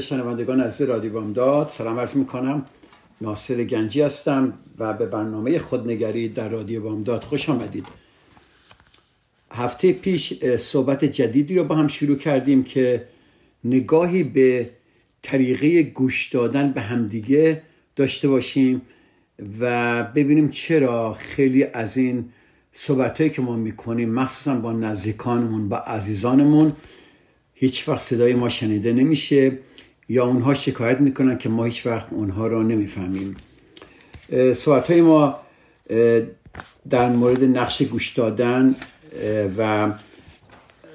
شنوندگان از رادیو بامداد. سلام عرض می‌کنم. ناصر گنجی هستم و به برنامه خودنگری در رادیو بامداد خوش آمدید. هفته پیش صحبت جدیدی رو با هم شروع کردیم که نگاهی به طریقه گوش دادن به همدیگه داشته باشیم و ببینیم چرا خیلی از این صحبت که ما می‌کنیم مخصوصا با نزدیکانمون با عزیزانمون هیچ وقت صدای ما شنیده نمیشه. یا اونها شکایت می‌کنن که ما هیچ وقت اونها را نمی‌فهمیم. صحبت های ما در مورد نقش گوش دادن و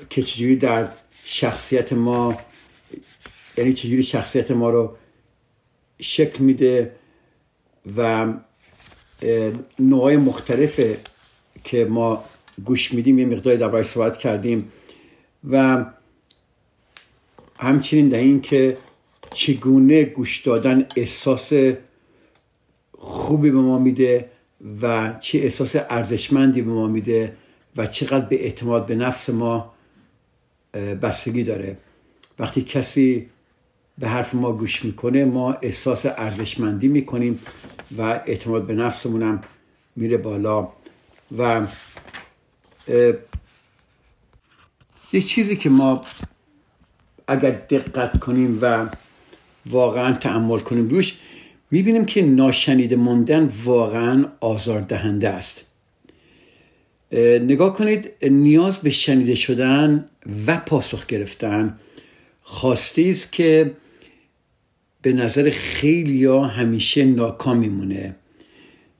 که چجوری در شخصیت ما یعنی چجوری شخصیت ما رو شکل میده و نوعای مختلف که ما گوش میدیم یه مقداری درباره صحبت کردیم. و همچنین در این که چگونه گوش دادن احساس خوبی به ما میده و چه احساس ارزشمندی به ما میده و چقدر به اعتماد به نفس ما بستگی داره. وقتی کسی به حرف ما گوش می‌کنه ما احساس ارزشمندی می‌کنیم و اعتماد به نفسمونم میره بالا. و یه چیزی که ما اگر دقت کنیم و واقعا تعمل کنیم. روش می‌بینیم که ناشنیده موندن واقعا آزاردهنده است. نگاه کنید نیاز به شنیده شدن و پاسخ گرفتن خواسته است که به نظر خیلی ها همیشه ناکام میمونه.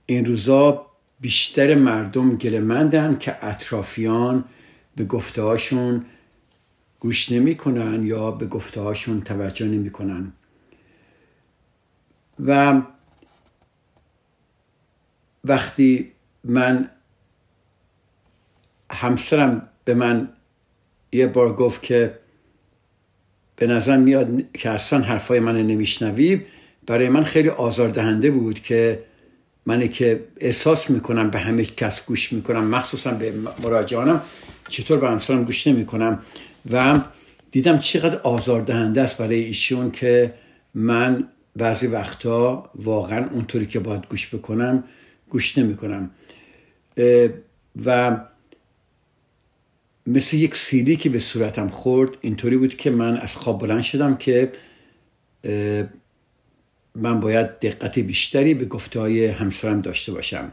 این روزا بیشتر مردم گلمندن که اطرافیان به گفته گوش نمی‌کنن یا به گفته توجه نمی‌کنن. و وقتی من همسرم به من یه بار گفت که به نظر میاد که اصلا حرفای من نمیشنوی برای من خیلی آزاردهنده بود که منی که احساس می‌کنم به همه کس گوش می‌کنم مخصوصا به مراجعانم چطور به همسرم گوش نمی‌کنم. و دیدم چقدر آزاردهنده است برای ایشون که من بعضی وقتا واقعا اونطوری که باید گوش بکنم گوش نمی‌کنم. و مثل یک سیلی که به صورتم خورد اینطوری بود که من از خواب بلند شدم که من باید دقت بیشتری به گفته های همسرم داشته باشم.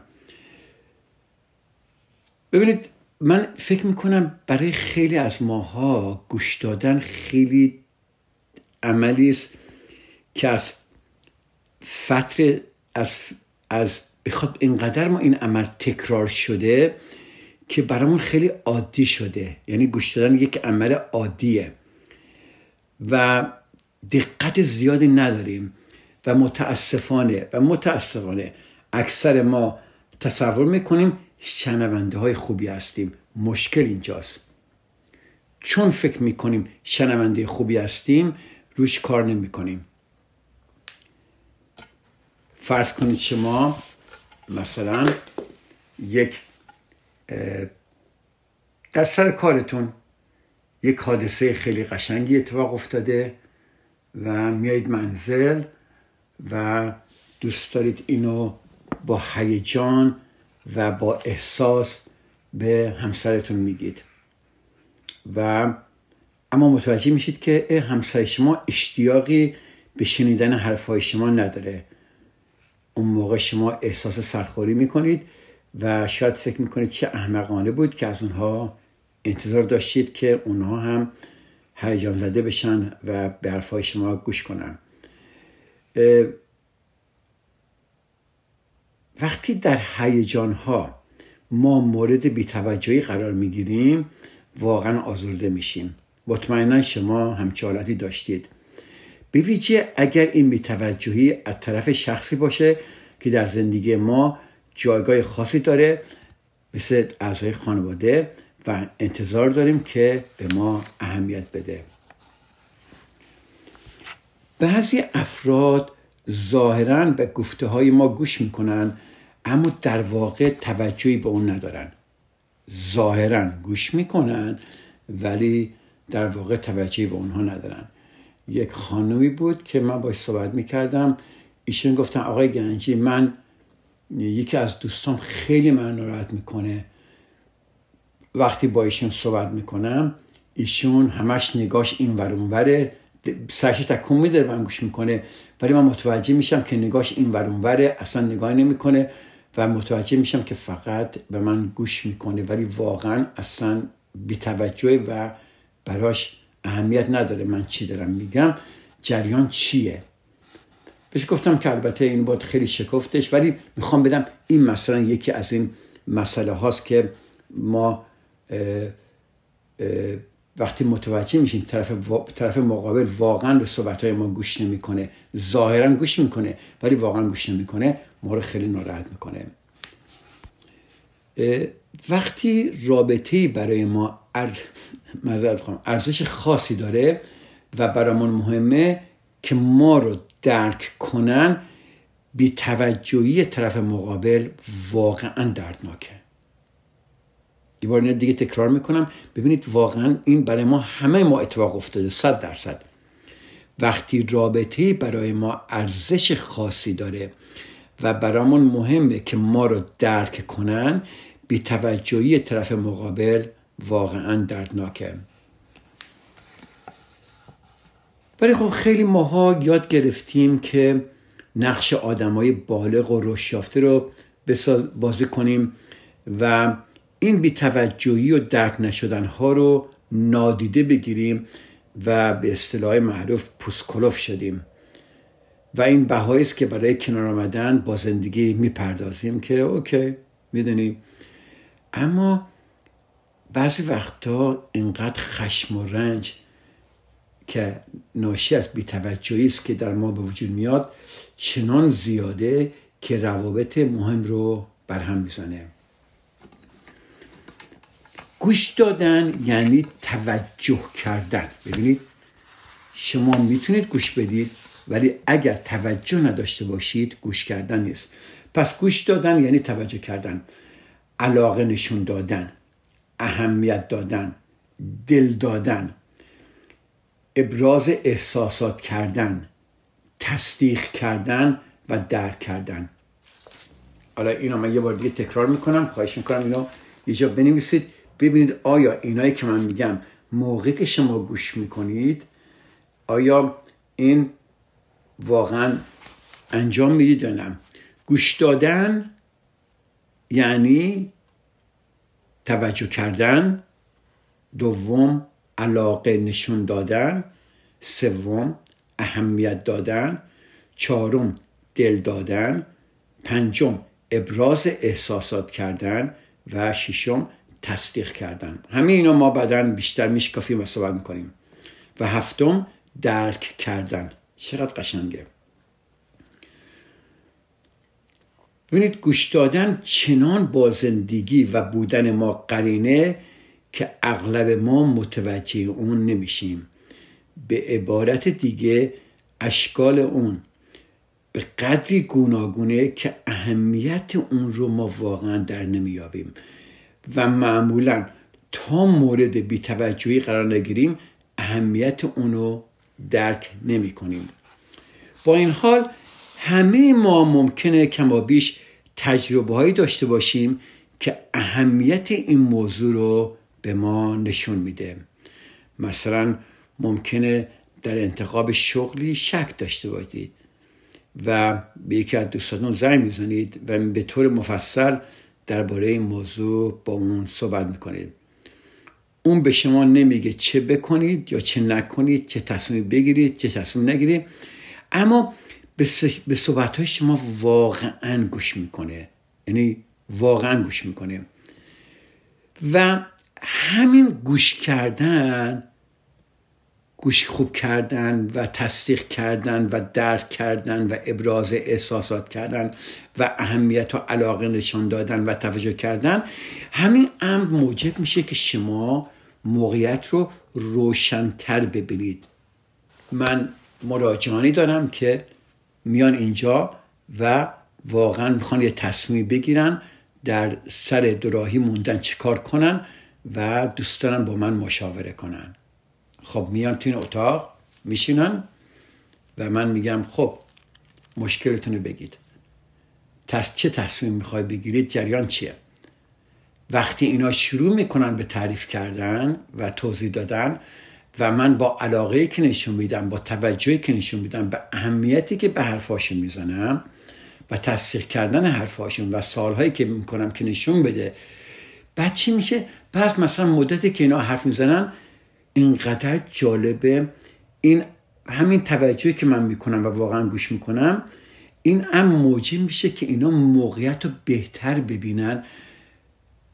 ببینید من فکر می‌کنم برای خیلی از ماها گوش دادن خیلی عملی است که از فتر از از بخواد اینقدر ما این عمل تکرار شده که برامون خیلی عادی شده. یعنی گوش دادن یک عمل عادیه. و دقت زیادی نداریم و متاسفانه و متاسفانه اکثر ما تصور می‌کنیم شنونده های خوبی هستیم. مشکل اینجاست. چون فکر می‌کنیم شنونده خوبی هستیم روش کار نمی‌کنیم. فرض کنید شما مثلا یک در سر کارتون یک حادثه خیلی قشنگی اتفاق افتاده و میایید منزل و دوست دارید اینو با هیجان و با احساس به همسرتون میگید. و اما متوجه میشید که همسر شما اشتیاقی به شنیدن حرفهای شما نداره. اون موقع شما احساس سرخوری می‌کنید و شاید فکر می‌کنید چه احمقانه بود که از اونها انتظار داشتید که اونها هم هیجان زده بشن و به حرفهای شما گوش کنن. وقتی در هیجان ها ما مورد بیتوجهی قرار می‌گیریم واقعا آزرده میشیم. مطمئنا شما همچه حالتی داشتید. به ویژه اگر این بیتوجهی از طرف شخصی باشه که در زندگی ما جایگاه خاصی داره مثل اعضای خانواده و انتظار داریم که به ما اهمیت بده. بعضی افراد ظاهرا به گفته های ما گوش می‌کنن اما در واقع توجهی به اون ندارن. ظاهرا گوش می‌کنن ولی در واقع توجهی به اونها ندارن. یک خانمی بود که من باش صحبت می‌کردم. ایشون گفتن آقای گنجی من یکی از دوستان خیلی من ناراحت می‌کنه. وقتی با ایشون صحبت می‌کنم ایشون همش نگاش این ورانوره سرش تکون میده من گوش می‌کنه. ولی من متوجه میشم که نگاش این ورانوره اصلا نگاه نمی‌کنه و متوجه میشم که فقط به من گوش می‌کنه. ولی واقعا اصلا بیتوجه و براش اهمیت نداره من چی دارم میگم. جریان چیه؟ بهش گفتم که البته این باید خیلی شکفتش ولی می‌خوام بدم این مثلا یکی از این مسئله هاست که ما وقتی متوجه میشیم طرف, طرف مقابل واقعا به صحبت های ما گوش نمی‌کنه ظاهرا گوش می‌کنه ولی واقعا گوش نمی‌کنه ما رو خیلی ناراحت می‌کنه. وقتی رابطه برای ما ارزش خاصی داره و برامون مهمه که ما رو درک کنن بی توجهی طرف مقابل واقعا دردناکه. یه بار دیگه تکرار می‌کنم. ببینید واقعا این برای ما همه ما اتفاق افتاده صد درصد. وقتی رابطه برای ما ارزش خاصی داره و برامون مهمه که ما رو درک کنن بی توجهی طرف مقابل واقعا دردناکه. ولی خب خیلی ماها یاد گرفتیم که نقش آدمای بالغ و رشیافته رو بازی کنیم و این بیتوجهی و درک نشدن ها رو نادیده بگیریم و به اصطلاح معروف پوسکلوف شدیم. و این بهایی است که برای کنار آمدن با زندگی می‌پردازیم که اوکی می‌دونیم اما بعضی وقتا اینقدر خشم و رنج که ناشی از بیتوجهی است که در ما به وجود میاد چنان زیاده که روابط مهم رو برهم می‌زنه. گوش دادن یعنی توجه کردن. ببینید شما می‌تونید گوش بدید ولی اگر توجه نداشته باشید گوش کردن نیست. پس گوش دادن یعنی توجه کردن. علاقه نشون دادن. اهمیت دادن دل دادن ابراز احساسات کردن تصدیق کردن و درک کردن. حالا اینو من یه بار دیگه تکرار می‌کنم خواهش می‌کنم اینو یه جا بنویسید. ببینید آیا اینایی که من میگم موقعی که شما گوش می‌کنید آیا این واقعا انجام می‌دید یا نه؟ گوش دادن یعنی توجه کردن. دوم علاقه نشون دادن. سوم اهمیت دادن. چهارم دل دادن. پنجم ابراز احساسات کردن. و ششم تصدیق کردن. همه اینا ما بعدا بیشتر میشکافیم و صحبت می‌کنیم. و هفتم درک کردن. چقدر قشنگه. ببینید گوش دادن چنان با زندگی و بودن ما قرینه که اغلب ما متوجه اون نمیشیم. به عبارت دیگه اشکال اون به قدری گوناگونه که اهمیت اون رو ما واقعا در نمیابیم و معمولا تا مورد بیتوجهی قرار نگیریم اهمیت اونو درک نمی کنیم با این حال همه ما ممکنه کما بیش تجربه هایی داشته باشیم که اهمیت این موضوع رو به ما نشون میده. مثلا ممکنه در انتخاب شغلی شک داشته باشید و به یکی از دوستاتون زنگ می‌زنید و به طور مفصل درباره این موضوع با اون صحبت می‌کنید. اون به شما نمیگه چه بکنید یا چه نکنید چه تصمیم بگیرید چه تصمیم نگیرید. اما به, به صحبت های شما واقعا گوش می‌کنه. یعنی واقعا گوش می‌کنه. و همین گوش کردن گوش خوب کردن و تصدیق کردن و درک کردن و ابراز احساسات کردن و اهمیت و علاقه نشان دادن و توجه کردن همین امر موجب میشه که شما موقعیت رو روشنتر ببینید. من مراجعانی دارم که میان اینجا و واقعا می‌خوان یه تصمیم بگیرن در سر دراهی موندن چیکار کنن و دوست دارن با من مشاوره کنن. خب میان تو این اتاق میشینن و من میگم خب مشکلتون رو بگید. تس چه تصمیم می‌خوای بگیرید؟ جریان چیه؟ وقتی اینا شروع می‌کنن به تعریف کردن و توضیح دادن و من با علاقه که نشون میدم با توجهی که نشون میدم به اهمیتی که به حرفاشون می‌زنم و تصدیق کردن حرفاشون و سالهایی که می‌کنم که نشون بده بعد چی میشه؟ بعد مثلا مدتی که اینا حرف می‌زنن اینقدر جالبه. این همین توجهی که من می‌کنم و واقعا گوش می‌کنم این هم موجب میشه که اینا موقعیت رو بهتر ببینن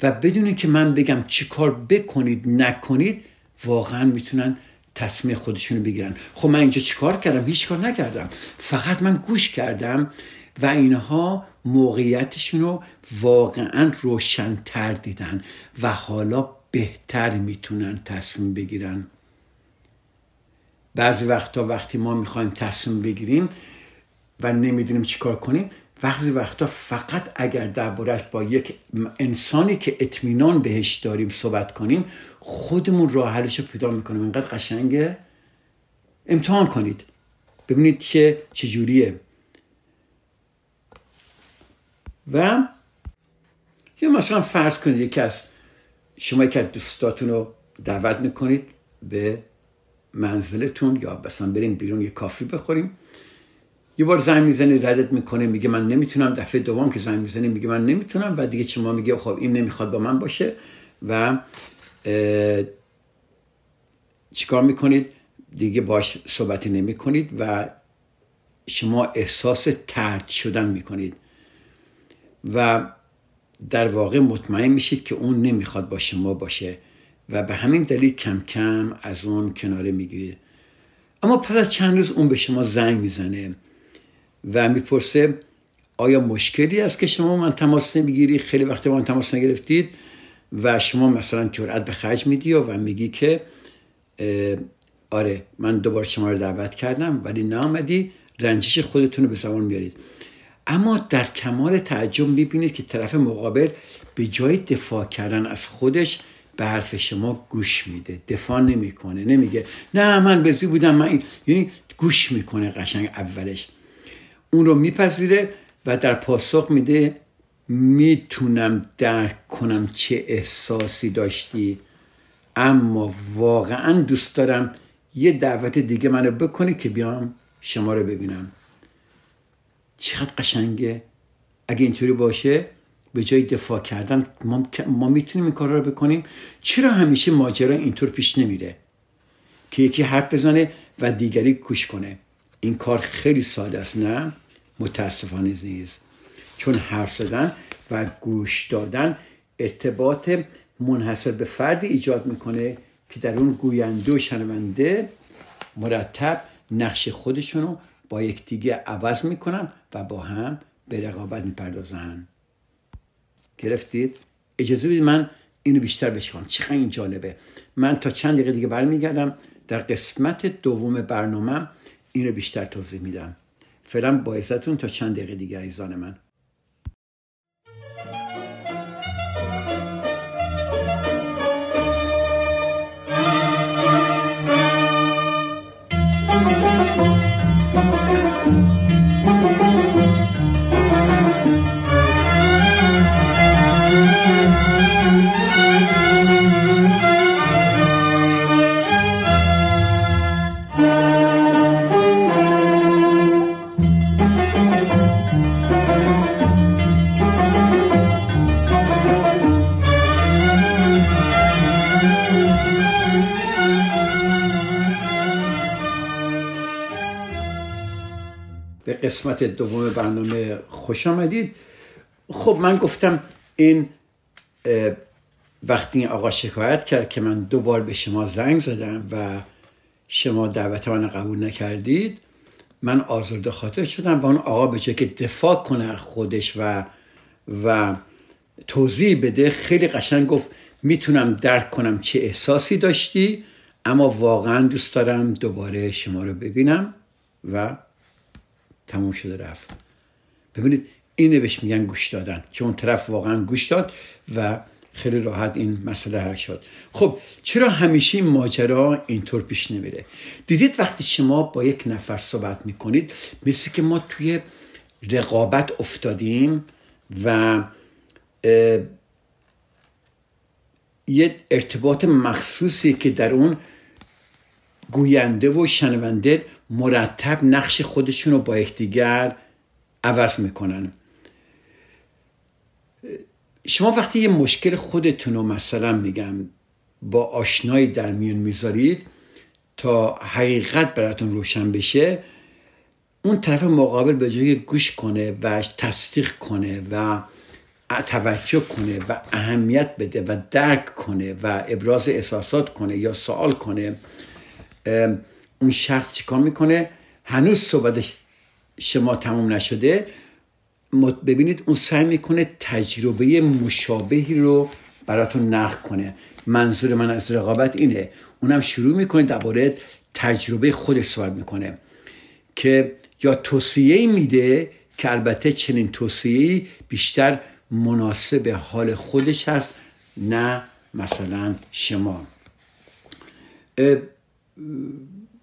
و بدونی که من بگم چی کار بکنید نکنید واقعا می‌تونن تصمیم خودشونو بگیرن. خب من اینجا چیکار کردم؟ هیچ کار نکردم. فقط من گوش کردم و اینها موقعیتشون رو واقعا روشنتر دیدن و حالا بهتر می‌تونن تصمیم بگیرن. بعضی وقتا وقتی ما می‌خوایم تصمیم بگیریم و نمی‌دونیم چیکار کنیم وقتی وقتا فقط اگر دربارهش با یک انسانی که اطمینان بهش داریم صحبت کنیم خودمون راه حلش رو پیدا می‌کنیم. اینقدر قشنگه. امتحان کنید. ببینید چه چجوریه و یا مثلا فرض کنید یکی از شما که از دوستاتون رو دعوت می‌کنید به منزلتون یا مثلا بریم بیرون یه کافی بخوریم. یه بار زنگ می‌زنی ردت می‌کنه میگه من نمی‌تونم. دفعه دوم که زنگ می‌زنی میگه من نمی‌تونم و دیگه شما میگه خب این نمی‌خواد با من باشه و چیکار می‌کنید؟ دیگه باش صحبتی نمی کنید و شما احساس ترد شدن می‌کنید و در واقع مطمئن میشید که اون نمی‌خواد با شما باشه و به همین دلیل کم کم از اون کناره می‌گیرید. اما پس از چند روز اون به شما زنگ می‌زنه. و می‌پرسه آیا مشکلی است که شما من تماس نمی‌گیری؟ خیلی وقت من تماس نگرفتید و شما مثلا جرأت به خرج میدی و میگی که آره من دوباره شما رو دعوت کردم ولی نامدی رنجش خودتون رو به زمان میارید اما در کمال تعجب می‌بینید که طرف مقابل به جای دفاع کردن از خودش به حرف شما گوش میده. دفاع نمی‌کنه نمیگه نه من بزی بودم من یعنی گوش می‌کنه قشنگ اولش. اون رو میپذیره و در پاسخ میده می‌تونم درک کنم چه احساسی داشتی. اما واقعا دوست دارم یه دعوت دیگه منو بکنی که بیام شما رو ببینم. چقدر قشنگه. اگه اینطوری باشه به جای دفاع کردن ما, ما می‌تونیم این کار رو بکنیم. چرا همیشه ماجرا اینطور پیش نمیره؟ که یکی حرف بزنه و دیگری گوش کنه. این کار خیلی ساده است نه؟ متاسفانه نیست چون حرف زدن و گوش دادن ارتباط منحصر به فردی ایجاد می‌کنه که در اون گوینده و شنونده مرتب نقش خودشونو با یکدیگه عوض می‌کنن و با هم به رقابت می‌پردازن. گرفتید؟ اجازه بدید من اینو بیشتر بشکنم چقدر این جالبه. من تا چند دقیقه دیگه برمیگردم. در قسمت دوم برنامه اینو بیشتر توضیح میدم. فعلا با تا چند دقیقه دیگه ایزان من. قسمت دوم برنامه خوش آمدید. خب من گفتم این وقتی این آقا شکایت کرد که من دوبار به شما زنگ زدم و شما دعوت من قبول نکردید من آزرده خاطر شدم و اون آقا به که دفاع کنه خودش و و توضیح بده خیلی قشنگ گفت می‌تونم درک کنم چه احساسی داشتی اما واقعا دوست دارم دوباره شما رو ببینم و تموم شده رفت. ببینید اینه بهش میگن گوش دادن که اون طرف واقعا گوش داد و خیلی راحت این مسئله حل شد. خب چرا همیشه این ماجرا اینطور پیش نمیره؟ دیدید وقتی شما با یک نفر صحبت می‌کنید مثل که ما توی رقابت افتادیم و یه ارتباط مخصوصی که در اون گوینده و شنونده مرتب نقش خودشون رو با یکدیگر عوض می‌کنن. شما وقتی یه مشکل خودتون رو مثلا میگم با آشنایی در میون می‌ذارید تا حقیقت براتون روشن بشه اون طرف مقابل به جای گوش کنه و تصدیق کنه و توجه کنه و اهمیت بده و درک کنه و ابراز احساسات کنه یا سوال کنه اون شخص چیکار می‌کنه؟ هنوز صحبتش شما تموم نشده. ببینید اون سعی می‌کنه تجربه مشابهی رو براتون نقل کنه. منظور من از رقابت اینه. اونم شروع می‌کنه درباره تجربه خودش صحبت می‌کنه که یا توصیه میده که البته چنین توصیه بیشتر مناسب حال خودش هست نه مثلا شما.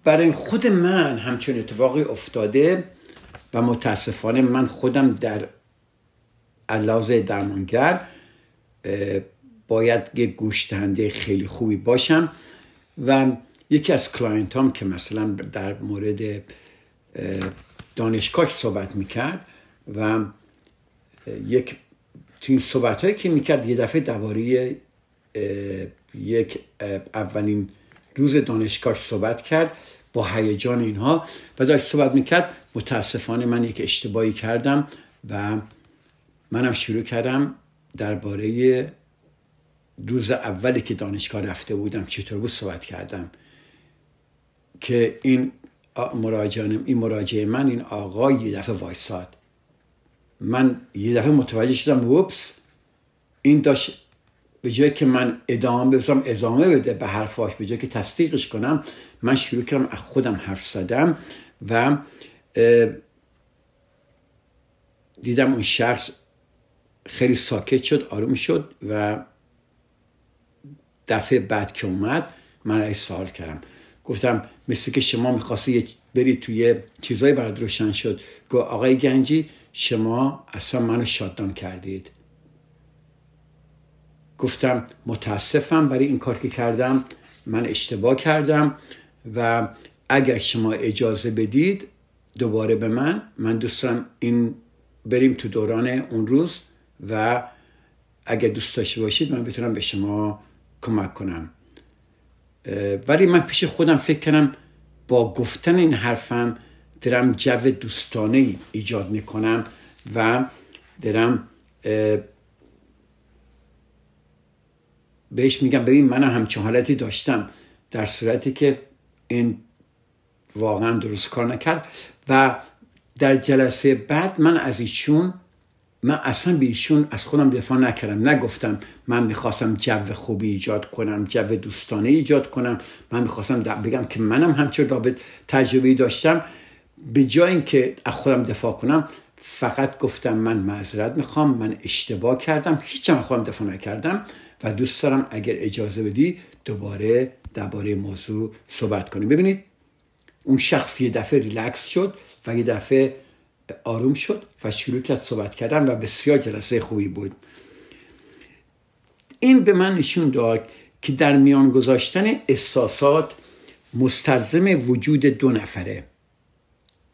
برای خود من همچون اتفاقی افتاده و متاسفانه من خودم در علاوه درمانگر باید یک گوش خیلی خوبی باشم و یکی از client هام که مثلا در مورد دانشگاه صحبت می‌کرد و یک تو این صحبت هایی که می‌کرد یه دفعه درباره یک اولین روز دانشگاه صحبت کرد با هیجان اینها و داشت صحبت می‌کرد. متاسفانه من یک اشتباهی کردم و منم شروع کردم درباره روز اولی که دانشگاه رفته بودم چطور بود صحبت کردم. که این مراجعانم این مراجعه من این آقا یه دفعه وایساد. من یه دفعه متوجه شدم وپس این داشت به جای که من ادامه بزنم ادامه بده به حرفاش به جای که تصدیقش کنم من شروع کردم از خودم حرف زدم و دیدم اون شخص خیلی ساکت شد آروم شد و دفعه بعد که اومد من ای سوال کردم. گفتم مثل که شما می‌خواستی برید توی چیزایی برات روشن شد. گفت آقای گنجی شما اصلا منو شادان کردید. گفتم متاسفم برای این کار که کردم من اشتباه کردم و اگر شما اجازه بدید دوباره به من من دوست دارم این بریم تو دوران اون روز و اگر دوست داشته باشید من بتونم به شما کمک کنم. ولی من پیش خودم فکر کنم با گفتن این حرفم درم جو دوستانه ایجاد می‌کنم و درم بهش میگم ببین من همچین حالتی داشتم در صورتی که این واقعا درست کار نکرد. و در جلسه بعد من از ایشون من اصلا به ایشون از خودم دفاع نکردم. نگفتم من می‌خواستم جو خوبی ایجاد کنم جو دوستانه ایجاد کنم. من می‌خواستم بگم که منم همچون رابط تجربه داشتم. به جای اینکه از خودم دفاع کنم فقط گفتم من معذرت می‌خوام من اشتباه کردم. هیچ خودم دفاع نکردم. و دوست دارم اگر اجازه بدی دوباره درباره موضوع صحبت کنیم. ببینید اون شخص یه دفعه ریلکس شد و یه دفعه آروم شد و شروع کرد صحبت کردن و بسیار جلسه خوبی بود. این به من نشون داد که در میان گذاشتن احساسات مستلزم وجود دو نفره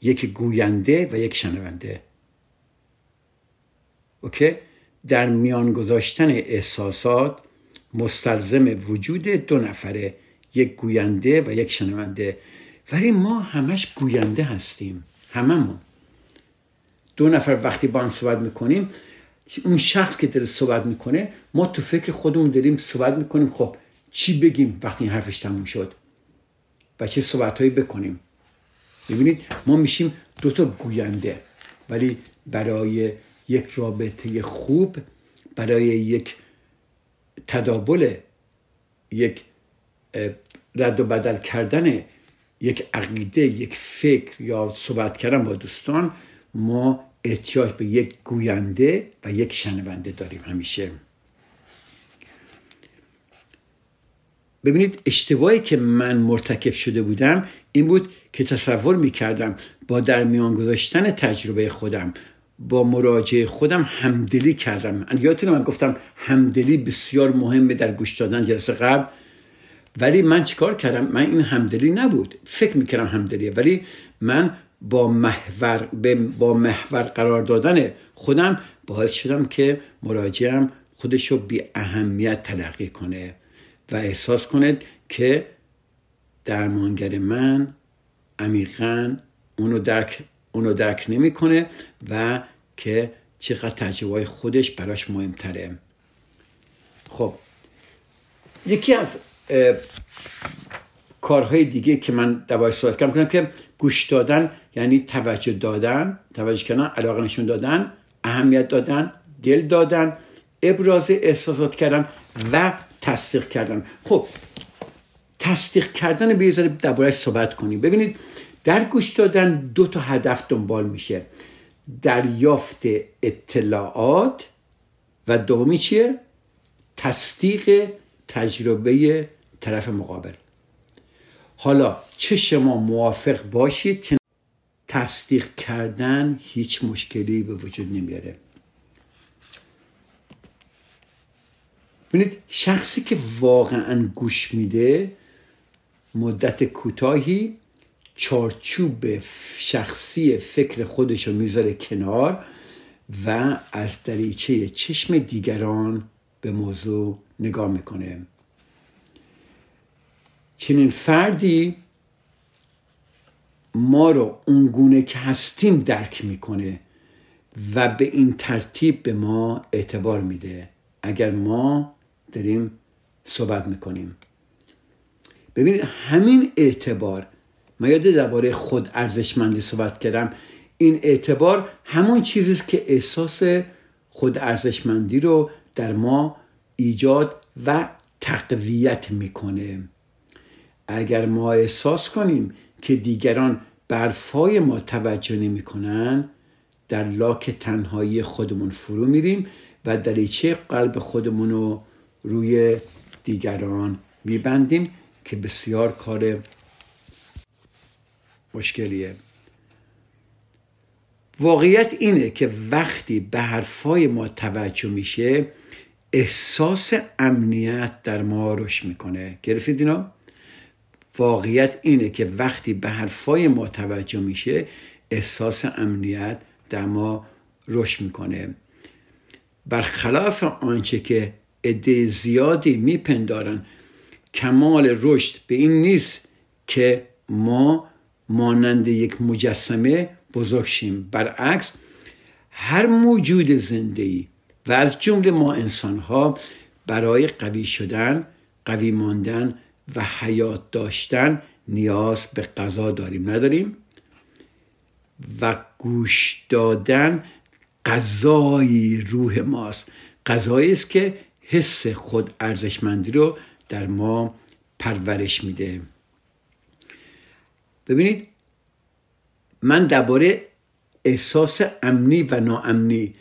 یک گوینده و یک شنونده. اوکی؟ در میان گذاشتن احساسات مستلزم وجود دو نفره یک گوینده و یک شنونده. ولی ما همش گوینده هستیم هممون. دو نفر وقتی با هم صحبت می‌کنیم اون شخص که داره صحبت می‌کنه ما تو فکر خودمون داریم صحبت می‌کنیم. خب چی بگیم وقتی این حرفش تموم شد؟ و چه صحبت هایی بکنیم؟ ببینید ما میشیم دو تا گوینده ولی برای یک رابطه خوب برای یک تدابل یک رد و بدل کردن یک عقیده یک فکر یا صحبت کردن با دوستان ما احتیاج به یک گوینده و یک شنونده داریم همیشه. ببینید اشتباهی که من مرتکب شده بودم این بود که تصور می‌کردم با در میان گذاشتن تجربه خودم با مراجعه خودم همدلی کردم. یادتونه من گفتم همدلی بسیار مهمه در گوش دادن جلسه قبل. ولی من چیکار کردم؟ من این همدلی نبود. فکر می‌کردم همدلیه. ولی من با محور با محور قرار دادن خودم باعث شدم که مراجعم خودش رو بی اهمیت تلقی کنه و احساس کنه که درمانگر من عمیقا اونو درک اونو درک نمی‌کنه و که چقدر تجربه خودش براش مهمتره. خب یکی از کارهای دیگه که من دوای صحبت کردم کنم که گوش دادن یعنی توجه دادن توجه کردن علاقه نشون دادن اهمیت دادن دل دادن ابراز احساسات کردن و تصدیق کردن. خب تصدیق کردن به یه دربارهش صحبت کنیم. ببینید در گوش دادن دو تا هدف دنبال میشه. دریافت اطلاعات و دومی چیه؟ تصدیق تجربه طرف مقابل. حالا چه شما موافق باشید چه تصدیق کردن هیچ مشکلی به وجود نمیاره. ببینید شخصی که واقعا گوش میده مدت کوتاهی چارچوب شخصی فکر خودش رو می‌ذاره کنار و از دریچه چشم دیگران به موضوع نگاه می‌کنه. چنین فردی ما رو اونگونه که هستیم درک می‌کنه و به این ترتیب به ما اعتبار میده. اگر ما داریم صحبت می‌کنیم. ببینید همین اعتبار من یاد درباره خود ارزشمندی صحبت کردم. این اعتبار همون چیزی است که احساس خود ارزشمندی رو در ما ایجاد و تقویت می‌کنه. اگر ما احساس کنیم که دیگران برفای ما توجه نمی‌کنن در لاک تنهایی خودمون فرو میریم و دریچه قلب خودمون رو روی دیگران میبندیم که بسیار کار مشکلیه. واقعیت اینه که وقتی به حرفای ما توجه میشه احساس امنیت در ما رشد می‌کنه. گرفتید اینا؟ واقعیت اینه که وقتی به حرفای ما توجه میشه احساس امنیت در ما رشد می‌کنه. برخلاف آنچه که عده زیادی میپندارن کمال رشد به این نیست که ما مانند یک مجسمه بزرگ شیم. برعکس هر موجود زنده ای و از جمله ما انسان ها برای قوی شدن قوی ماندن و حیات داشتن نیاز به غذا داریم نداریم؟ و گوش دادن غذای روح ماست. غذایی است که حس خود ارزشمندی رو در ما پرورش میده. ببینید من درباره احساس امنی و ناامنی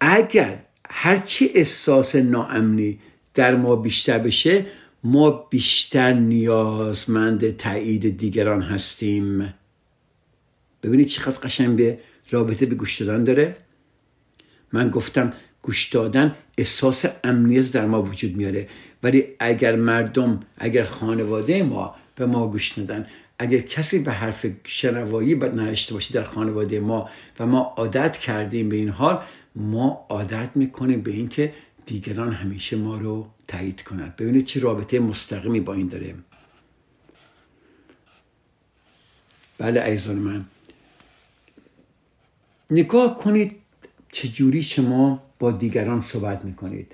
اگر هرچی احساس ناامنی در ما بیشتر بشه ما بیشتر نیازمند تایید دیگران هستیم. ببینید چقدر قشنگ به رابطه به گوش دادن داره. من گفتم گوش دادن احساس امنیت در ما وجود میاره. ولی اگر مردم اگر خانواده ما به ما گوش ندن اگر کسی به حرف شنوایی نهشته باشه در خانواده ما و ما عادت کردیم به این حال ما عادت می‌کنیم به اینکه دیگران همیشه ما رو تایید کنند. ببینید چه رابطه مستقیمی با این داره بله ایزان من. نگاه کنید چجوری شما با دیگران صحبت می‌کنید.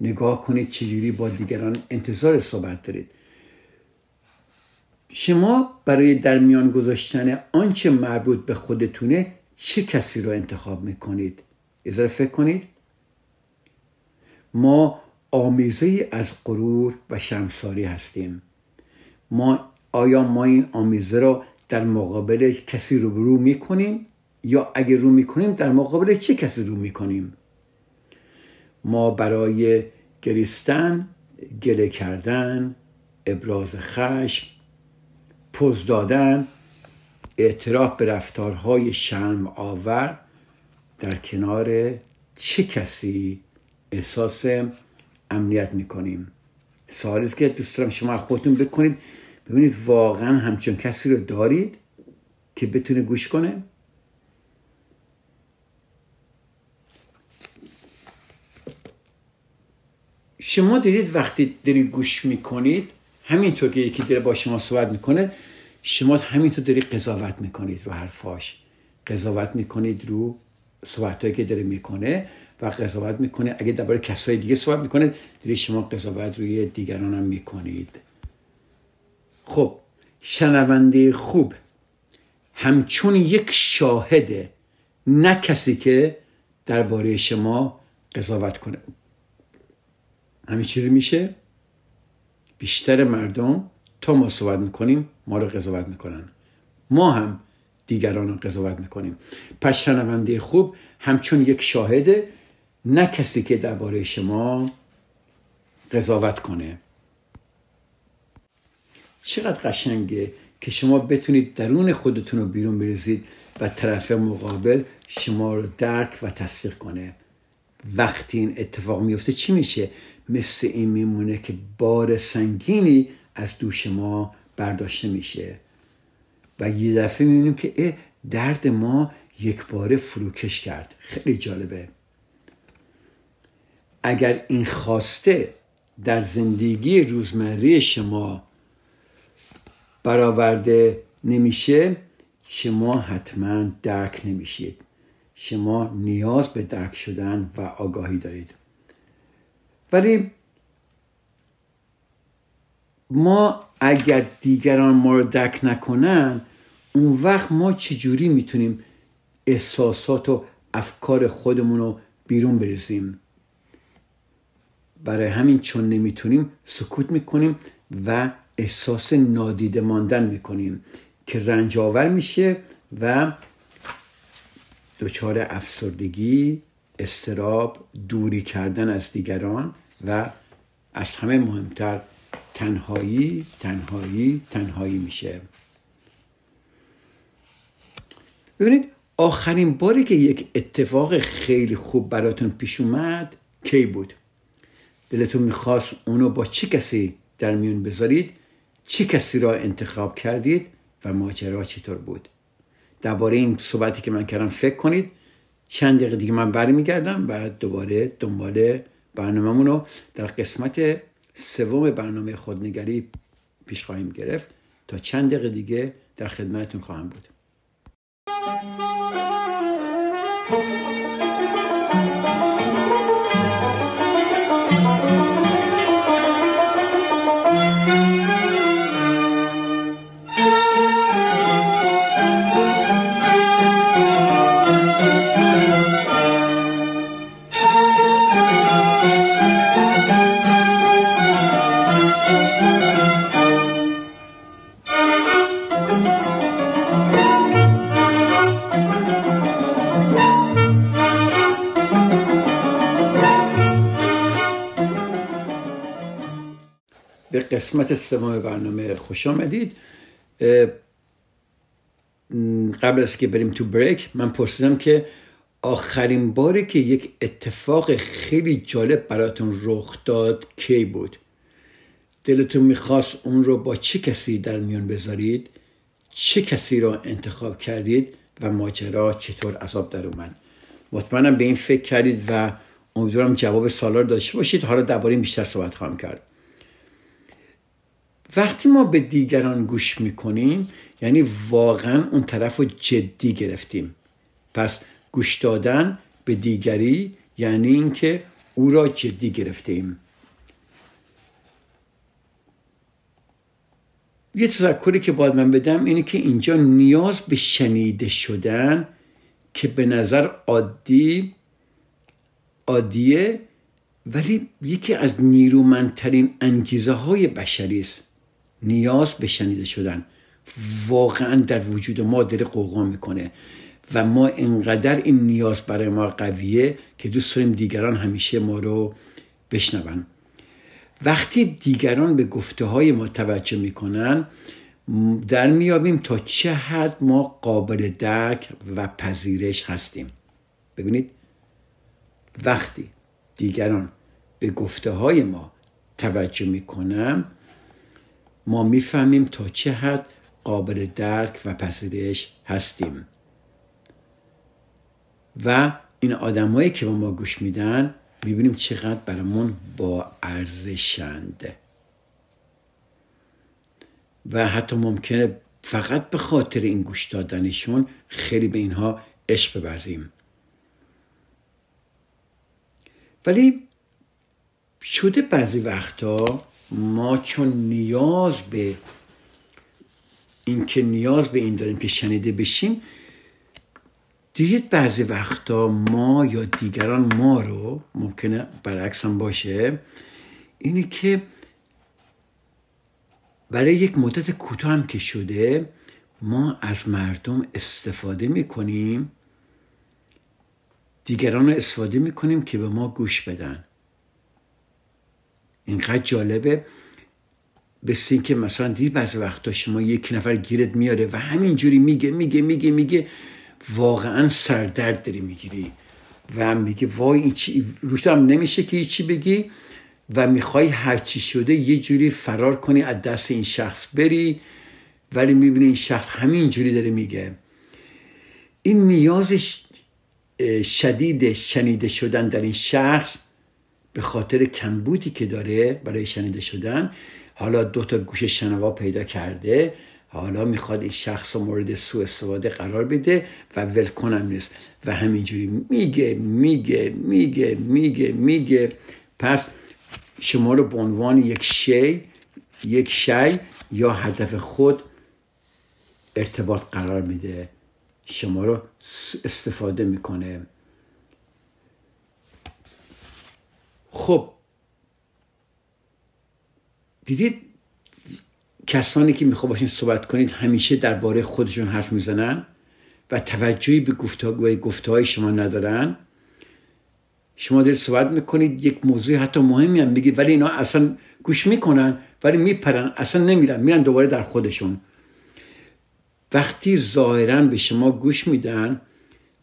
نگاه کنید چجوری با دیگران انتظار صحبت دارید. شما برای در میان گذاشتن آنچه مربوط به خودتونه چه کسی رو انتخاب می‌کنید؟ ازاره فکر کنید. ما آمیزه از غرور و شرمساری هستیم. ما آیا ما این آمیزه رو در مقابل کسی روبرو می‌کنیم؟ یا اگر رو می‌کنیم در مقابل چه کسی رو می‌کنیم؟ ما برای گریستن گله کردن ابراز خشم پوز دادن اعتراف به رفتارهای شرم آور در کنار چه کسی احساس امنیت می‌کنیم؟ سوالی که دوست دارم شما خودتون بکنید. ببینید واقعا همچون کسی رو دارید که بتونه گوش کنه؟ شما دیدید وقتی داری گوش می‌کنید همینطور که یکی داره با شما صحبت می‌کنه شما همینطور داری قضاوت می‌کنید رو حرفاش. قضاوت می‌کنید رو صحبتهایی که داره می‌کنه و قضاوت می‌کنه. اگه درباره کسای دیگه صحبت می‌کنه داری شما قضاوت روی دیگران هم می‌کنید. خب شنونده خوب. همچون یک شاهده نه کسی که درباره شما قضاوت کنه. همین چیزی میشه؟ بیشتر مردم تا ما صحبت می‌کنیم ما رو قضاوت می‌کنن. ما هم دیگران رو قضاوت می‌کنیم. پس شنونده خوب همچون یک شاهده نه کسی که درباره شما قضاوت کنه. چقدر قشنگه که شما بتونید درون خودتون رو بیرون بریزید و طرف مقابل شما رو درک و تصدیق کنه. وقتی این اتفاق میفته چی میشه؟ مثل این میمونه که بار سنگینی از دوش ما برداشته میشه. و یه دفعه می‌بینیم که درد ما یک بار فروکش کرد. خیلی جالبه. اگر این خواسته در زندگی روزمره شما برآورده نمیشه شما حتما درک نمیشید. شما نیاز به درک شدن و آگاهی دارید. ولی ما اگر دیگران ما رو درک نکنن اون وقت ما چجوری می‌تونیم احساسات و افکار خودمون رو بیرون بریزیم برای همین چون نمی‌تونیم سکوت می‌کنیم و احساس نادیده ماندن می‌کنیم که رنج آور میشه و دچار افسردگی استراب دوری کردن از دیگران و از همه مهمتر تنهایی تنهایی تنهایی میشه. ببینید آخرین باری که یک اتفاق خیلی خوب براتون پیش اومد کی بود؟ دلتون می‌خواست اونو با چه کسی در میون بذارید؟ چه کسی را انتخاب کردید و ماجرا چطور بود؟ درباره این صحبتی که من کردم فکر کنید. چند دقیقه دیگه من برمیگردم و دوباره دنبال برنامهمون رو در قسمت سوم برنامه خودنگری پیش خواهیم گرفت. تا چند دقیقه دیگه در خدمتتون خواهم بود. قسمت سوم برنامه خوش آمدید. قبل از که بریم تو بریک من پرسیدم که آخرین باری که یک اتفاق خیلی جالب براتون رخ داد کی بود؟ دلتون می‌خواست اون رو با چه کسی در میان بذارید؟ چه کسی را انتخاب کردید و ماجرا چطور عذاب در اومد؟ مطمئنم به این فکر کردید و امیدوارم جواب سالار داشته باشید. حالا درباره بیشتر صحبت خواهم کرد. وقتی ما به دیگران گوش می‌کنیم یعنی واقعا اون طرف رو جدی گرفتیم. پس گوش دادن به دیگری یعنی اینکه او را جدی گرفته ایم یه تذکری که باید من بدم اینه که اینجا نیاز به شنیده شدن که به نظر عادی عادیه ولی یکی از نیرومندترین انگیزه های بشری است. نیاز به شنیده شدن. واقعا در وجود ما داره قوقا می‌کنه. و ما انقدر این نیاز برای ما قویه که دوست داریم دیگران همیشه ما رو بشنون. وقتی دیگران به گفته های ما توجه می‌کنن در میابیم تا چه حد ما قابل درک و پذیرش هستیم. ببینید وقتی دیگران به گفته های ما توجه می‌کنن ما می‌فهمیم تا چه حد قابل درک و پذیرش هستیم. و این آدمایی که با ما گوش میدن می‌بینیم چقدر برامون با ارزشند و حتی ممکنه فقط به خاطر این گوش دادنشون خیلی به اینها عشق ببرزیم. ولی شده بعضی وقتا ما چون نیاز به اینکه نیاز به این داریم که شنیده بشیم دیگه بعضی وقتا ما یا دیگران ما رو ممکنه برعکس هم باشه اینه که برای یک مدت کوتاه هم که شده ما از مردم استفاده می‌کنیم دیگران رو استفاده می‌کنیم که به ما گوش بدن. اینقدر جالبه. به که مثلا دید بعضی وقتا شما یک نفر گیرت میاره و همینجوری میگه میگه میگه میگه واقعا سردرد داری می‌گیری. و میگه وای این چی روش هم نمیشه که چی بگی و می‌خوای هرچی شده یه جوری فرار کنی از دست این شخص بری. ولی می‌بینی این شخص همینجوری داره میگه. این نیاز شدید شنیده شدن در این شخص به خاطر کمبودی که داره برای شنیده شدن حالا دو تا گوش شنوا پیدا کرده حالا می‌خواد این شخص رو مورد سوء استفاده قرار بده و ول کنم نیست. و همینجوری میگه میگه میگه میگه میگه. پس شما رو به عنوان یک شی یک شی یا هدف خود ارتباط قرار میده. شما رو استفاده می‌کنه. خب دیدید کسانی که میخوا باشین صحبت کنید همیشه درباره خودشون حرف می‌زنن و توجهی به گفته های شما ندارن. شما دارید صحبت می‌کنید یک موضوع حتی مهمی هم بگید ولی اینا اصلا گوش می‌کنن ولی میپرن اصلا نمیرن میرن دوباره در خودشون. وقتی ظاهرا به شما گوش میدن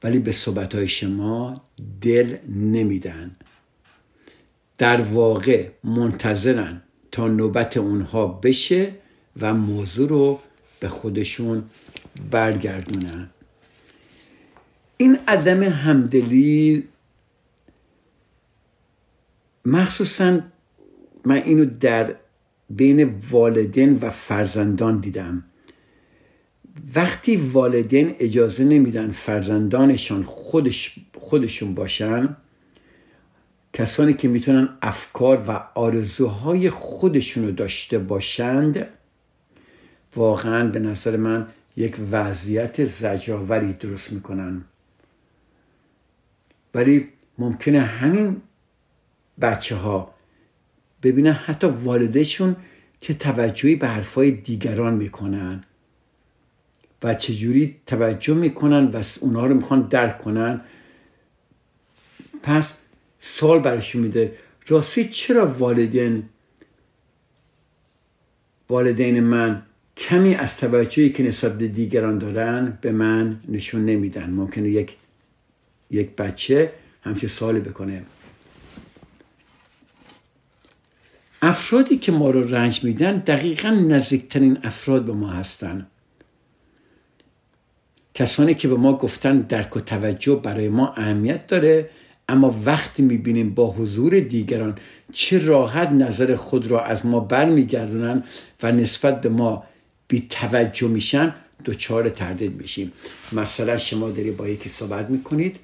ولی به صحبت های شما دل نمیدن. در واقع منتظرن تا نوبت اونها بشه و موضوع رو به خودشون برگردونن. این عدم همدلی مخصوصا من اینو در بین والدین و فرزندان دیدم. وقتی والدین اجازه نمیدن فرزندانشان خودش خودشون باشن کسانی که می‌تونن افکار و آرزوهای خودشون داشته باشند واقعا به نظر من یک وضعیت زجاوری درست می‌کنن. ولی ممکنه همین بچه ها ببینن حتی والدشون که توجهی به حرفای دیگران می‌کنن و چجوری توجه می‌کنن و اونها رو می‌خوان درک کنن. پس سوال برش میده. راستی چرا والدین والدین من کمی از توجهی که نسبت به دیگران دارن به من نشون نمیدن. ممکنه یک یک بچه همچه سوالی بکنه. افرادی که ما رو رنج میدن دقیقا نزدیکترین افراد به ما هستن. کسانی که به ما گفتن درک و توجه برای ما اهمیت داره اما وقتی می‌بینیم با حضور دیگران چه راحت نظر خود را از ما برمیگردونن و نسبت به ما بی توجه میشن دوچار تردید میشیم. مثلا شما داری با یکی صحبت می‌کنید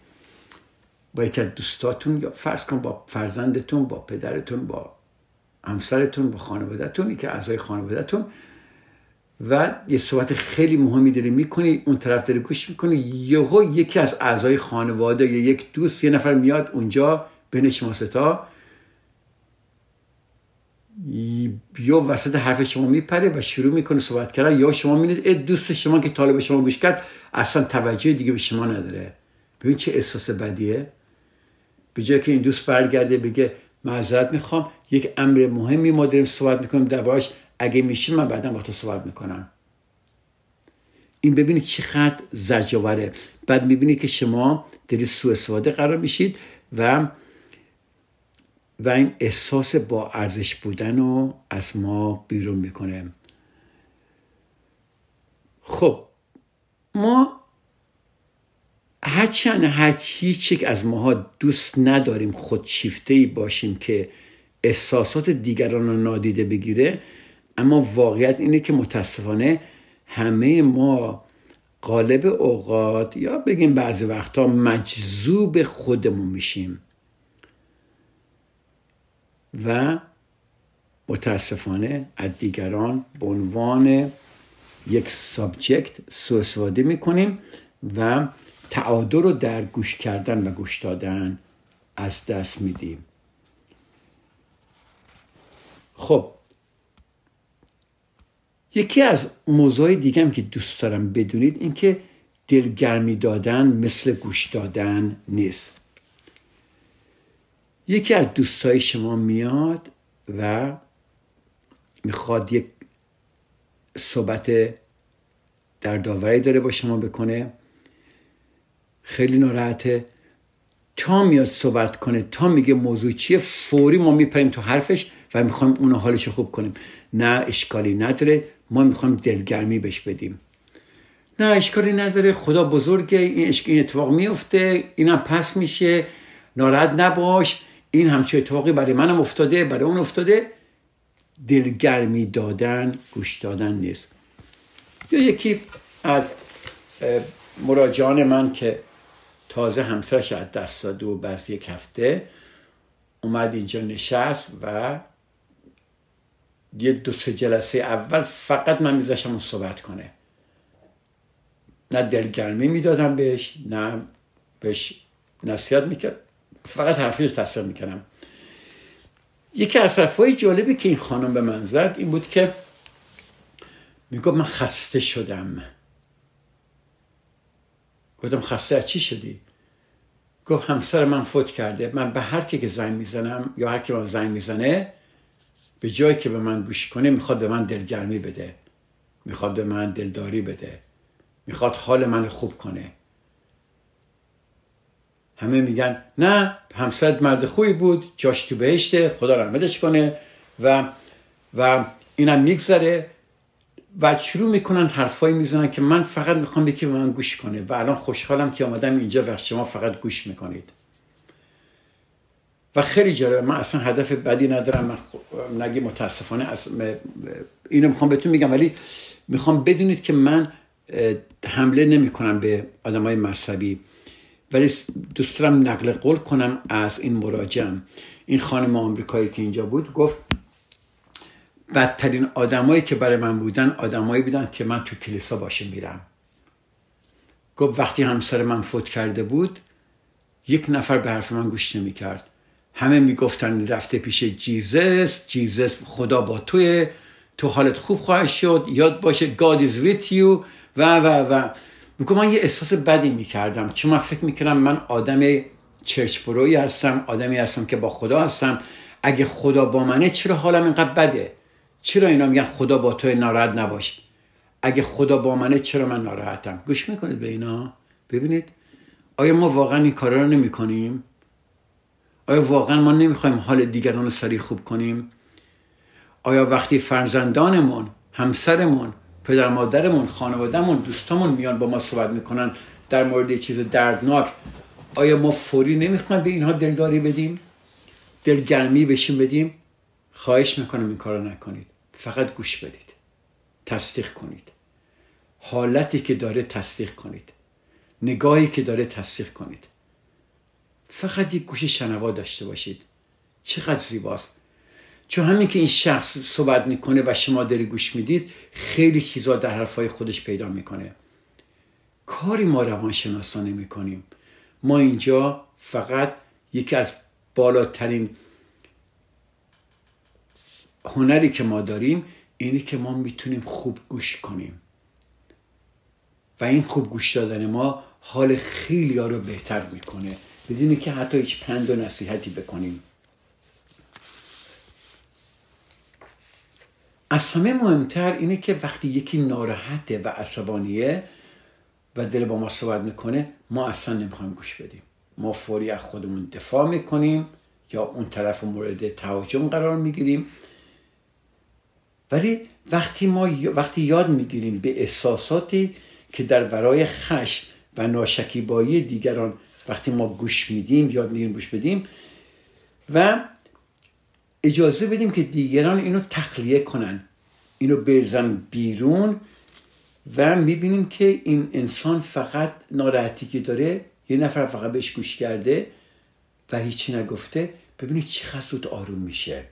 با یکی از دوستاتون یا فرض کن با فرزندتون با پدرتون با همسرتون با خانوادهتون که اعضای خانوادهتون. و یه صحبت خیلی مهمی داری می‌کنی اون طرف داری گوش می‌کنی. یهو یکی از اعضای خانواده یا یک دوست یه نفر میاد اونجا بین شما ستا یا وسط حرف شما میپره و شروع می‌کنه صحبت کردن. یا شما می‌دید دوست شما که طالب شما گوش کرد اصلا توجه دیگه به شما نداره. ببین چه احساس بدیه. به جای که این دوست برگرده بگه معذرت می‌خوام یک امر مهمی ما داریم صحبت می‌کنیم دربارش. اگه میشه من بعدا با تو صحبت می‌کنم. این ببینید چقدر زجاوره بعد می‌بینید که شما دارید سوء استفاده قرار میشید و و این احساس با ارزش بودن رو از ما بیرون می‌کنه. خب ما هرچند هر هیچ از ماها دوست نداریم خودشیفته ای باشیم که احساسات دیگران رو نادیده بگیره اما واقعیت اینه که متاسفانه همه ما قالب اوقات یا بگیم بعضی وقتا مجذوب خودمون میشیم. و متاسفانه از دیگران به عنوان یک سابجکت سو استفاده می‌کنیم و تعادل رو در گوش کردن و گوش دادن از دست میدیم. خب یکی از موضوع دیگه هم که دوست دارم بدونید این که دلگرمی دادن مثل گوش دادن نیست. یکی از دوستای شما میاد و می‌خواد یک صحبت در داوری داره با شما بکنه. خیلی ناراحته. تا میاد صحبت کنه تا میگه موضوع چیه فوری ما میپریم تو حرفش و می‌خوایم اون حالش خوب کنیم. نه اشکالی نداره. ما می‌خوایم دلگرمی بهش بدیم. نه اشکالی نداره. خدا بزرگه. این این اتفاق میفته. اینم پس میشه. ناراحت نباش. این همچه اتفاقی برای منم افتاده برای اون افتاده. دلگرمی دادن گوش دادن نیست. یا یکی از مراجعان من که تازه همسرش از دست داده و بعد یک هفته اومد اینجا نشست و یه دو سه جلسه اول فقط من میذاشم اون صحبت کنه. نه دلگرمی می‌دادم بهش نه بهش نصیحت می‌کرد. فقط حرفی رو تصدیق می‌کنم یکی از حرفای جالبی که این خانم به من زد این بود که می‌گفت من خسته شدم. گفتم خسته از چی شدی؟ گفت همسر من فوت کرده. من به هر کی که زنگ می‌زنم یا هر کی من زنگ می‌زنه به جایی که به من گوش کنه می‌خواد به من دلگرمی بده. می‌خواد به من دلداری بده. می‌خواد حال من خوب کنه. همه میگن نه همسرت مرد خوبی بود جاش تو بهشته خدا رحمتش کنه. و و اینم میگذره و شروع می‌کنن حرفایی می‌زنن که من فقط می‌خوام یکی به من گوش کنه. و الان خوشحالم که آمدم اینجا و شما فقط گوش می‌کنید. و خیلی جالبه. من اصلا هدف بدی ندارم. من نگی متاسفانه از اینو می‌خوام بهتون میگم ولی می‌خوام بدونید که من حمله نمی کنم به آدم های مذهبی. ولی دوست دارم نقل قول کنم از این مراجعم. این خانم آمریکایی که اینجا بود گفت بدترین آدمایی که برای من بودن آدمایی بودن که من تو کلیسا باشه میرم. گفت وقتی همسر من فوت کرده بود یک نفر به حرف من گوش نمی کرد همه می‌گفتن رفته پیش جیزس جیزس خدا با توی تو حالت خوب خواهد شد یاد باشه God is with you و و و. میگم من یه احساس بدی می‌کردم چون من فکر می‌کردم من آدم چرچ بروی هستم آدمی هستم که با خدا هستم. اگه خدا با منه چرا حالم اینقدر بده؟ چرا اینا میگن خدا با تو ناراحت نباش؟ اگه خدا با منه چرا من ناراحتم؟ گوش می‌کنید به اینا؟ ببینید. آیا ما واقعا این کارا رو نمی‌کنیم؟ آیا واقعا ما نمی‌خوایم حال دیگران رو سریع خوب کنیم؟ آیا وقتی فرزندانمون همسرمون پدر مادرمون خانوادهمون دوستامون میان با ما صحبت می‌کنن در مورد چیز دردناک آیا ما فوری نمی‌خوایم به اینها دلداری بدیم؟ دلگرمی بشیم بدیم؟ خواهش می‌کنم این کارو نکنید. فقط گوش بدید. تصدیق کنید. حالتی که داره تصدیق کنید. نگاهی که داره تصدیق کنید. فقط یک گوش شنوا داشته باشید. چقدر زیباست. چون همین که این شخص صحبت می‌کنه و شما داری گوش می‌دید خیلی چیزا در حرفای خودش پیدا می‌کنه. کاری ما روانشناسانه می‌کنیم. ما اینجا فقط یکی از بالاترین هنری که ما داریم اینه که ما می‌تونیم خوب گوش کنیم. و این خوب گوش دادن ما حال خیلی ها رو بهتر می‌کنه. بدونی که حتی هیچ پند و نصیحتی بکنیم. از همه مهمتر اینه که وقتی یکی ناراحته و عصبانیه و دل با ما صحبت می‌کنه ما اصلا نمی‌خوایم گوش بدیم. ما فوری از خودمون دفاع می‌کنیم یا اون طرف مورد تهاجم قرار می‌گیریم. ولی وقتی ما وقتی یاد می‌گیریم به احساساتی که در برای خشم و ناشکیبایی دیگران وقتی ما گوش میدیم یاد می‌گیریم گوش بدیم و اجازه بدیم که دیگران اینو تخلیه کنن اینو برزن بیرون و می‌بینیم که این انسان فقط ناراحتی که داره یه نفر فقط بهش گوش کرده و هیچی نگفته. ببینید چقدر زود آروم میشه.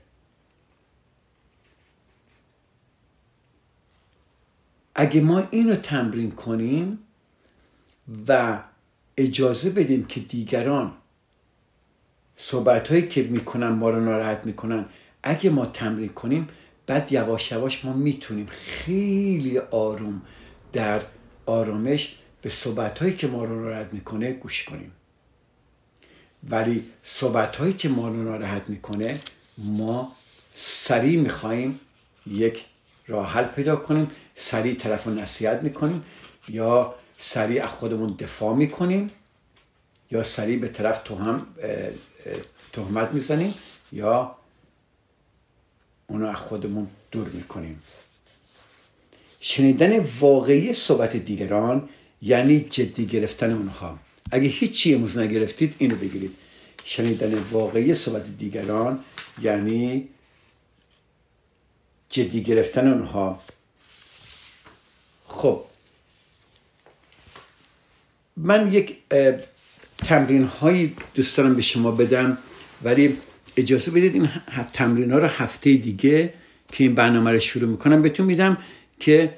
اگه ما اینو تمرین کنیم و اجازه بدیم که دیگران صحبت هایی که می‌کنن ما رو ناراحت می‌کنن اگه ما تمرین کنیم بعد یواش یواش ما می‌تونیم خیلی آروم در آرامش به صحبت هایی که ما رو ناراحت می‌کنه گوش کنیم. ولی صحبت هایی که ما رو ناراحت می‌کنه ما سریع می‌خواهیم یک راه حل پیدا کنیم سریع طرف رو نصیحت می‌کنیم یا سریع از خودمون دفاع می‌کنیم یا سریع به طرف توهم تهمت می‌زنیم یا اونو از خودمون دور می‌کنیم. شنیدن واقعی صحبت دیگران یعنی جدی گرفتن اونها. اگه هیچی امروز نگرفتید اینو بگیرید. شنیدن واقعی صحبت دیگران یعنی جدی گرفتن اونها. خب من یک تمرین هایی دوست دارم به شما بدم ولی اجازه بدید این تمرین ها رو هفته دیگه که این برنامه رو شروع می‌کنم بهتون میدم که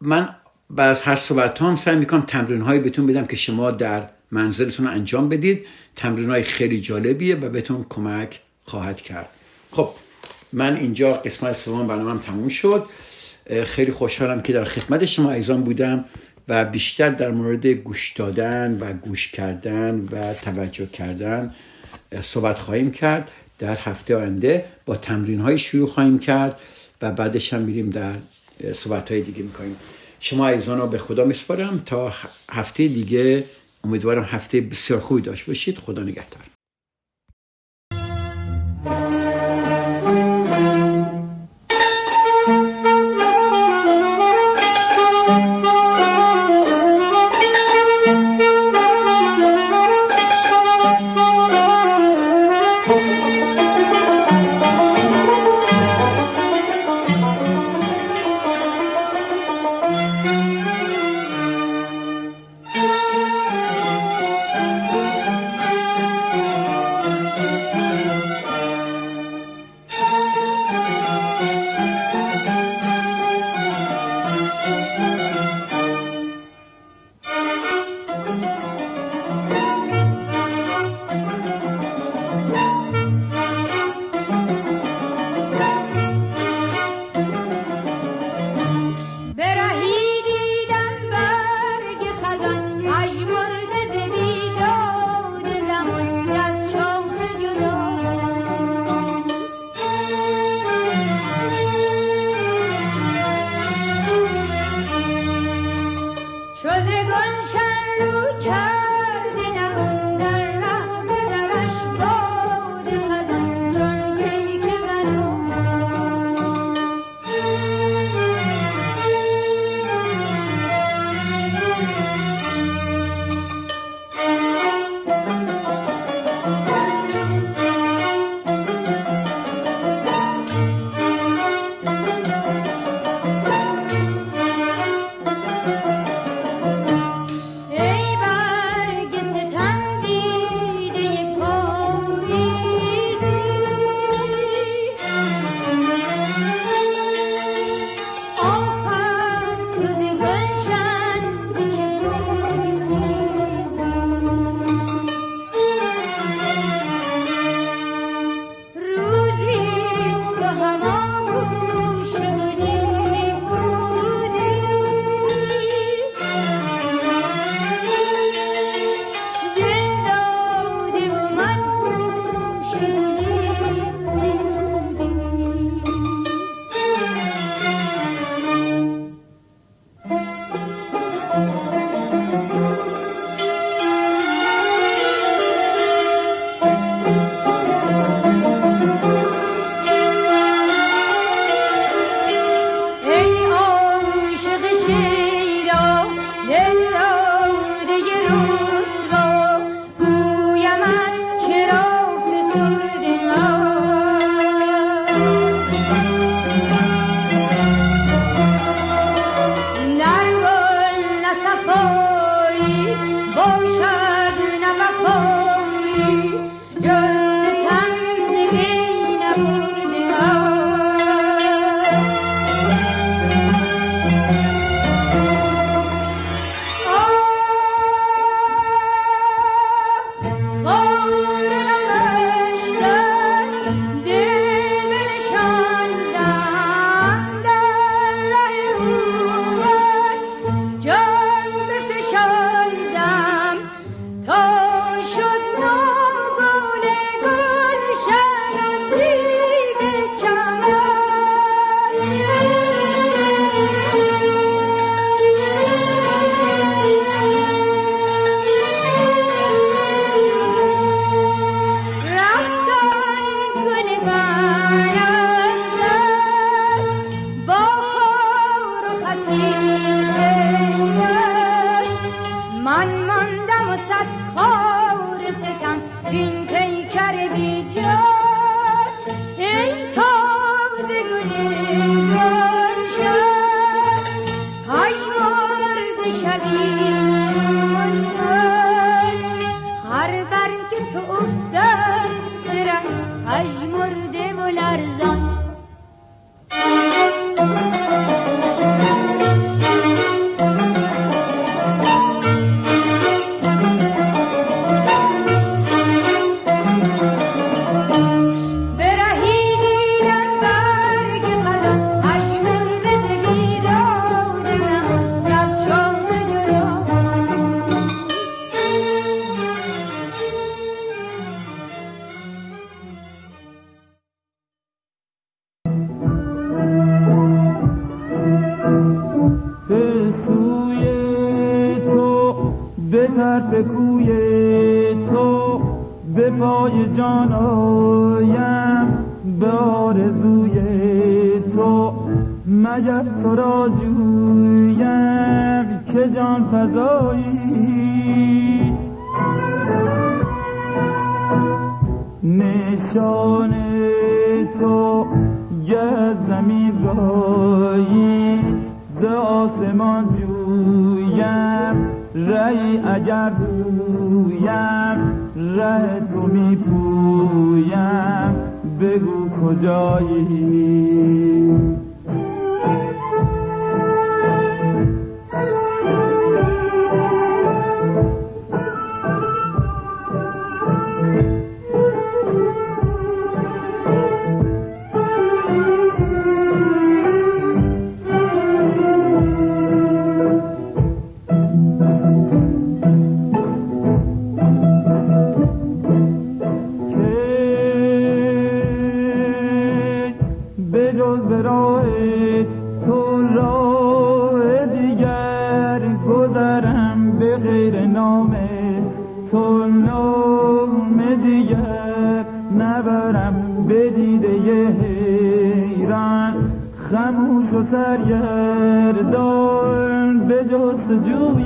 من بعد هر صحبت هم سعی می‌کنم تمرین هایی بهتون بدم که شما در منزلتون انجام بدید. تمرین های خیلی جالبیه و بهتون کمک خواهد کرد. خب من اینجا قسمت سوم برنامه تموم شد. خیلی خوشحالم که در خدمت شما ایزان بودم. و بیشتر در مورد گوش دادن و گوش کردن و توجه کردن صحبت خواهیم کرد. در هفته آینده با تمرین های شروع خواهیم کرد و بعدش هم میریم در صحبت های دیگه می‌کنیم. شما ایزان رو به خدا میسپارم. تا هفته دیگه امیدوارم هفته بسیار خوبی داشت باشید. خدا نگهدار. آرزوی تو مگر تو را جویم که جان فضایی نشان تو گه زمین رایی ز آسمان جویم. رای اگر بویم ره تو می پویم بگو کجایی. سرگردان به جستجویم